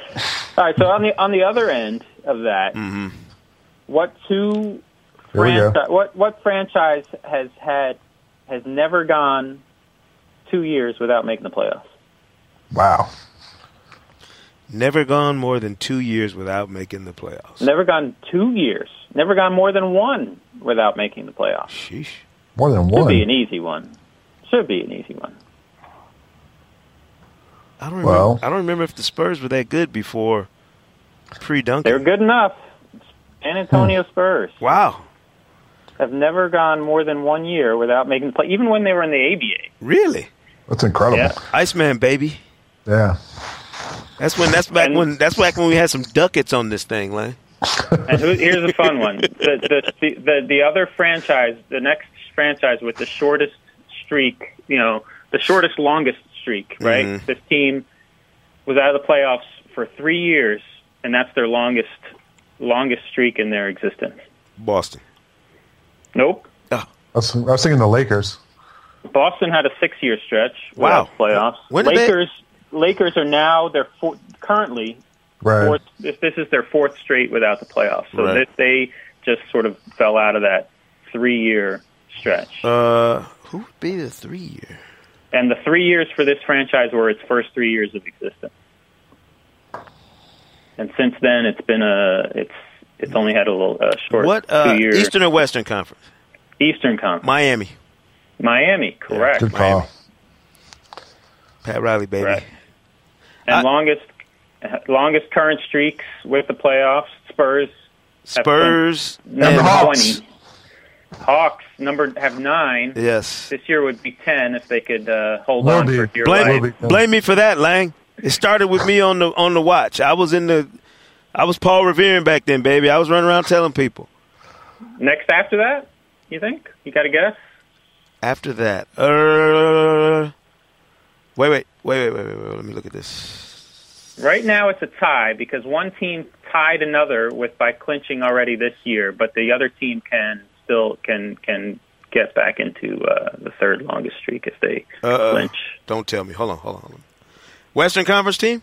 All right, so on the on the other end of that, Mm-hmm. what two Here franchise what what franchise has had has never gone two years without making the playoffs? Wow. Never gone more than two years without making the playoffs. Never gone two years. Never gone more than one without making the playoffs. Sheesh. More than one. Should be an easy one. Should be an easy one. I don't remember. Well- I don't remember if the Spurs were that good before pre They were Duncan. good enough. San Antonio hmm. Spurs Wow, have never gone more than one year without making the play, even when they were in the ABA. really? That's incredible. Yeah. Iceman, baby. Yeah. That's when. That's back And- when. That's back when we had some ducats on this thing, Lane. And who, here's a fun one: the, the the the other franchise, the next franchise with the shortest streak, you know, the shortest, longest streak, right? Mhm. This team was out of the playoffs for three years, and that's their longest longest streak in their existence. Boston. Nope. I was, I was thinking the Lakers. Boston had a six-year stretch Wow. without playoffs. When did they- Lakers Lakers are now their four, currently Right. fourth. This, this is their fourth straight without the playoffs. So Right. this, they just sort of fell out of that three-year stretch. Uh, who would be the three year? And the three years for this franchise were its first three years of existence. And since then, it's been a it's it's only had a little uh, short What uh, two years. Eastern or Western Conference? Eastern Conference. Miami. Miami, correct. Good call. Pat Riley, baby. Correct. And I- longest longest current streaks with the playoffs. Spurs Spurs Number and Hawks. 20. Hawks number have nine. Yes. This year would be ten if they could uh, hold Will on be. for dear Blame life. Will blame me for that, Lang. It started with me on the on the watch. I was in the I was Paul Revere back then, baby. I was running around telling people. Next after that, you think? You got to guess? After that, uh, wait, wait, wait, wait, wait, wait, wait. Let me look at this. Right now it's a tie because one team tied another with by clinching already this year, but the other team can still can can get back into uh, the third longest streak if they Uh, clinch. don't tell me. Hold on, hold on, hold on. Western Conference team,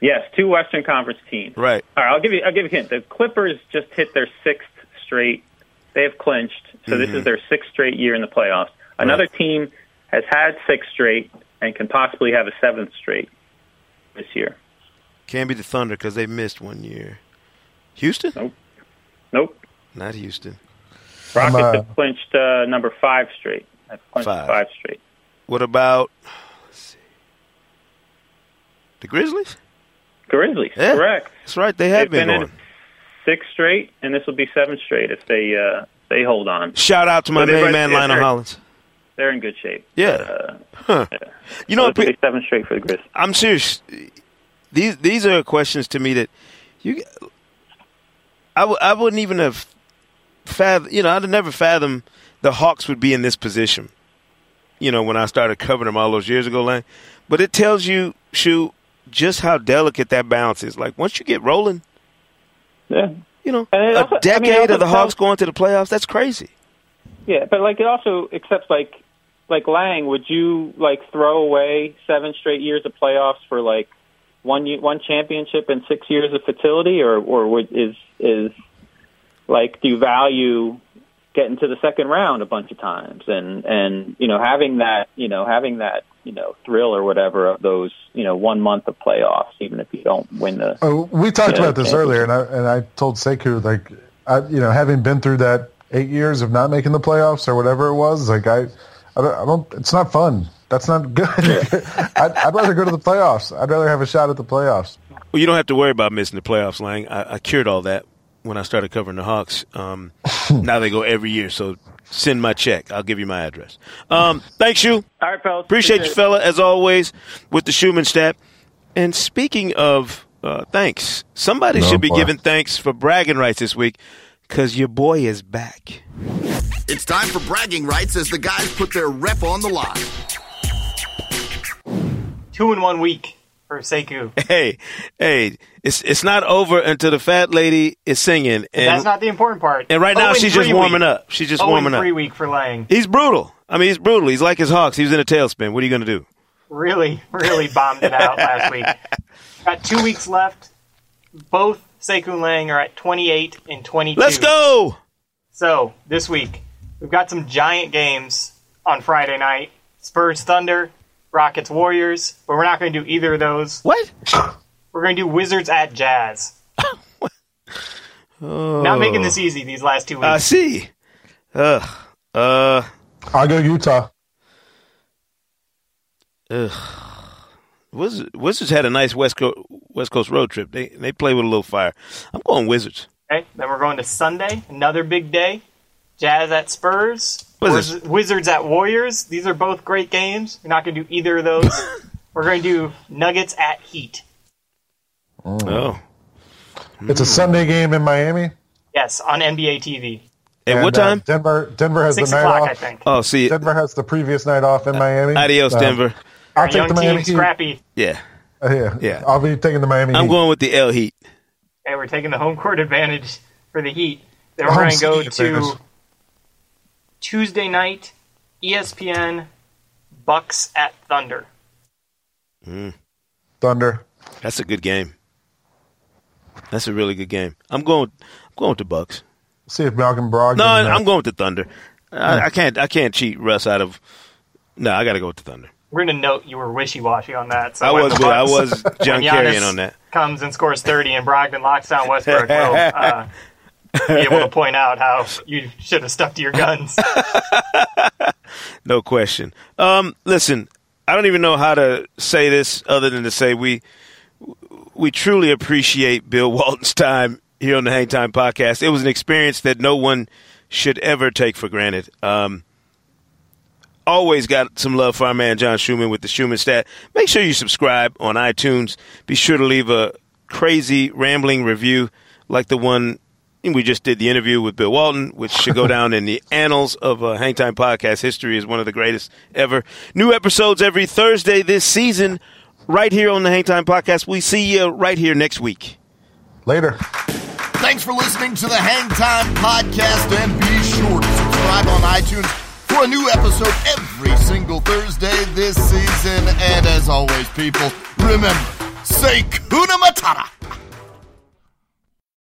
Yes, two Western Conference teams. right? All right, I'll give you. I'll give you a hint. The Clippers just hit their sixth straight. They have clinched, so this is their sixth straight year in the playoffs. Another team has had six straight and can possibly have a seventh straight this year. Can't be the Thunder because they missed one year. Houston? Nope. Nope. Not Houston. Rockets uh, have clinched uh, number five straight. Have clinched Five. five straight. What about let's see, the Grizzlies? Grizzlies, Yeah. correct. That's right. They have They've been, been going. in six straight, and this will be seven straight if they uh, they hold on. Shout out to my So main man, Lionel Hollins. They're in good shape. Yeah. Uh, Huh. You know, so this will seven straight for the Grizzlies. I'm serious. These these are questions to me that you. I w- I wouldn't even have fathom. You know, I'd have never fathomed the Hawks would be in this position. You know, when I started covering them all those years ago, Lang. But it tells you, Shu, just how delicate that balance is. Like once you get rolling, Yeah. you know, it a also- I mean, decade of the Hawks going to the playoffs. That's crazy. Yeah, but like it also accepts like like Lang, would you like throw away seven straight years of playoffs for like one one championship and six years of fertility, or or would, is is like do you value getting to the second round a bunch of times? And and you know having that you know having that you know thrill or whatever of those you know one month of playoffs, even if you don't win the Oh, we talked Yeah, about this earlier, and I and I told Sekou like, I, you know, having been through that eight years of not making the playoffs or whatever it was, like I, I don't, I don't it's not fun. That's not good. I'd, I'd rather go to the playoffs. I'd rather have a shot at the playoffs. Well, you don't have to worry about missing the playoffs, Lang. I, I cured all that when I started covering the Hawks. Um, now they go every year, so send my check. I'll give you my address. Um, thanks, you. All right, fellas. Appreciate you, fella, as always, with the Schumann stat. And speaking of uh, thanks, somebody No, should be boy. giving thanks for bragging rights this week because your boy is back. It's time for bragging rights as the guys put their rep on the line. Two in one week for Sekou. Hey, hey, it's it's not over until the fat lady is singing. And, That's not the important part. and right Oh, now and she's just warming week. up. She's just Oh, warming and up. three week for Lang. He's brutal. I mean, he's brutal. He's like his Hawks. He was in a tailspin. What are you going to do? Really, really bombed it out last week. Got two weeks left. Both Sekou Lang are at 28 and 22. Let's go. So, this week, we've got some giant games on Friday night. Spurs Thunder, Rockets Warriors, but we're not going to do either of those. What? We're going to do Wizards at Jazz. Not making this easy these last two weeks. I see. Ugh. Uh. I'll go Utah. Ugh. Wizards, Wizards had a nice West Coast West Coast road trip. They they play with a little fire. I'm going Wizards. Okay, then we're going to Sunday, another big day. Jazz at Spurs, Wizards. Wiz- Wizards at Warriors. These are both great games. We're not going to do either of those. we're going to do Nuggets at Heat. Oh. It's a Sunday game in Miami. Yes, on NBA TV. At And, what uh, time? Denver. Denver has Six the night o'clock, off. I think. oh, see. Denver has the previous night off in Miami. Adios, Uh, Denver. I'll Our take young the Miami team, Heat. scrappy. Yeah. Uh, yeah, Yeah. I'll be taking the Miami I'm Heat. going with the L Heat. And we're taking the home court advantage for the Heat. Then we're Home going to go city to advantage. Tuesday night, ESPN, Bucks at Thunder. Thunder. That's a good game. That's a really good game. I'm going. I'm going with the Bucks. See if Malcolm Brogdon. No, I'm going with the Thunder. I, I can't. I can't cheat Russ out of. No, I got to go with the Thunder. We're gonna note you were wishy washy on that. So I was. the I Bucks- was when John Giannis on that. Comes and scores thirty, and Brogdon locks down Westbrook. we'll uh, be able to point out how you should have stuck to your guns. No question. Um, listen, I don't even know how to say this other than to say we we truly appreciate Bill Walton's time here on the Hang Time Podcast. It was an experience that no one should ever take for granted. Um, always got some love for our man John Schumann with the Schumann stat. Make sure you subscribe on iTunes. Be sure to leave a crazy rambling review like the one we just did the interview with Bill Walton, which should go down in the annals of uh, Hang Time podcast history as one of the greatest ever. New episodes every Thursday this season, right here on the Hangtime podcast. We see you right here next week. Later. Thanks for listening to the Hangtime Podcast, and be sure to subscribe on iTunes for a new episode every single Thursday this season. And as always, people, remember, say Kuna Matata.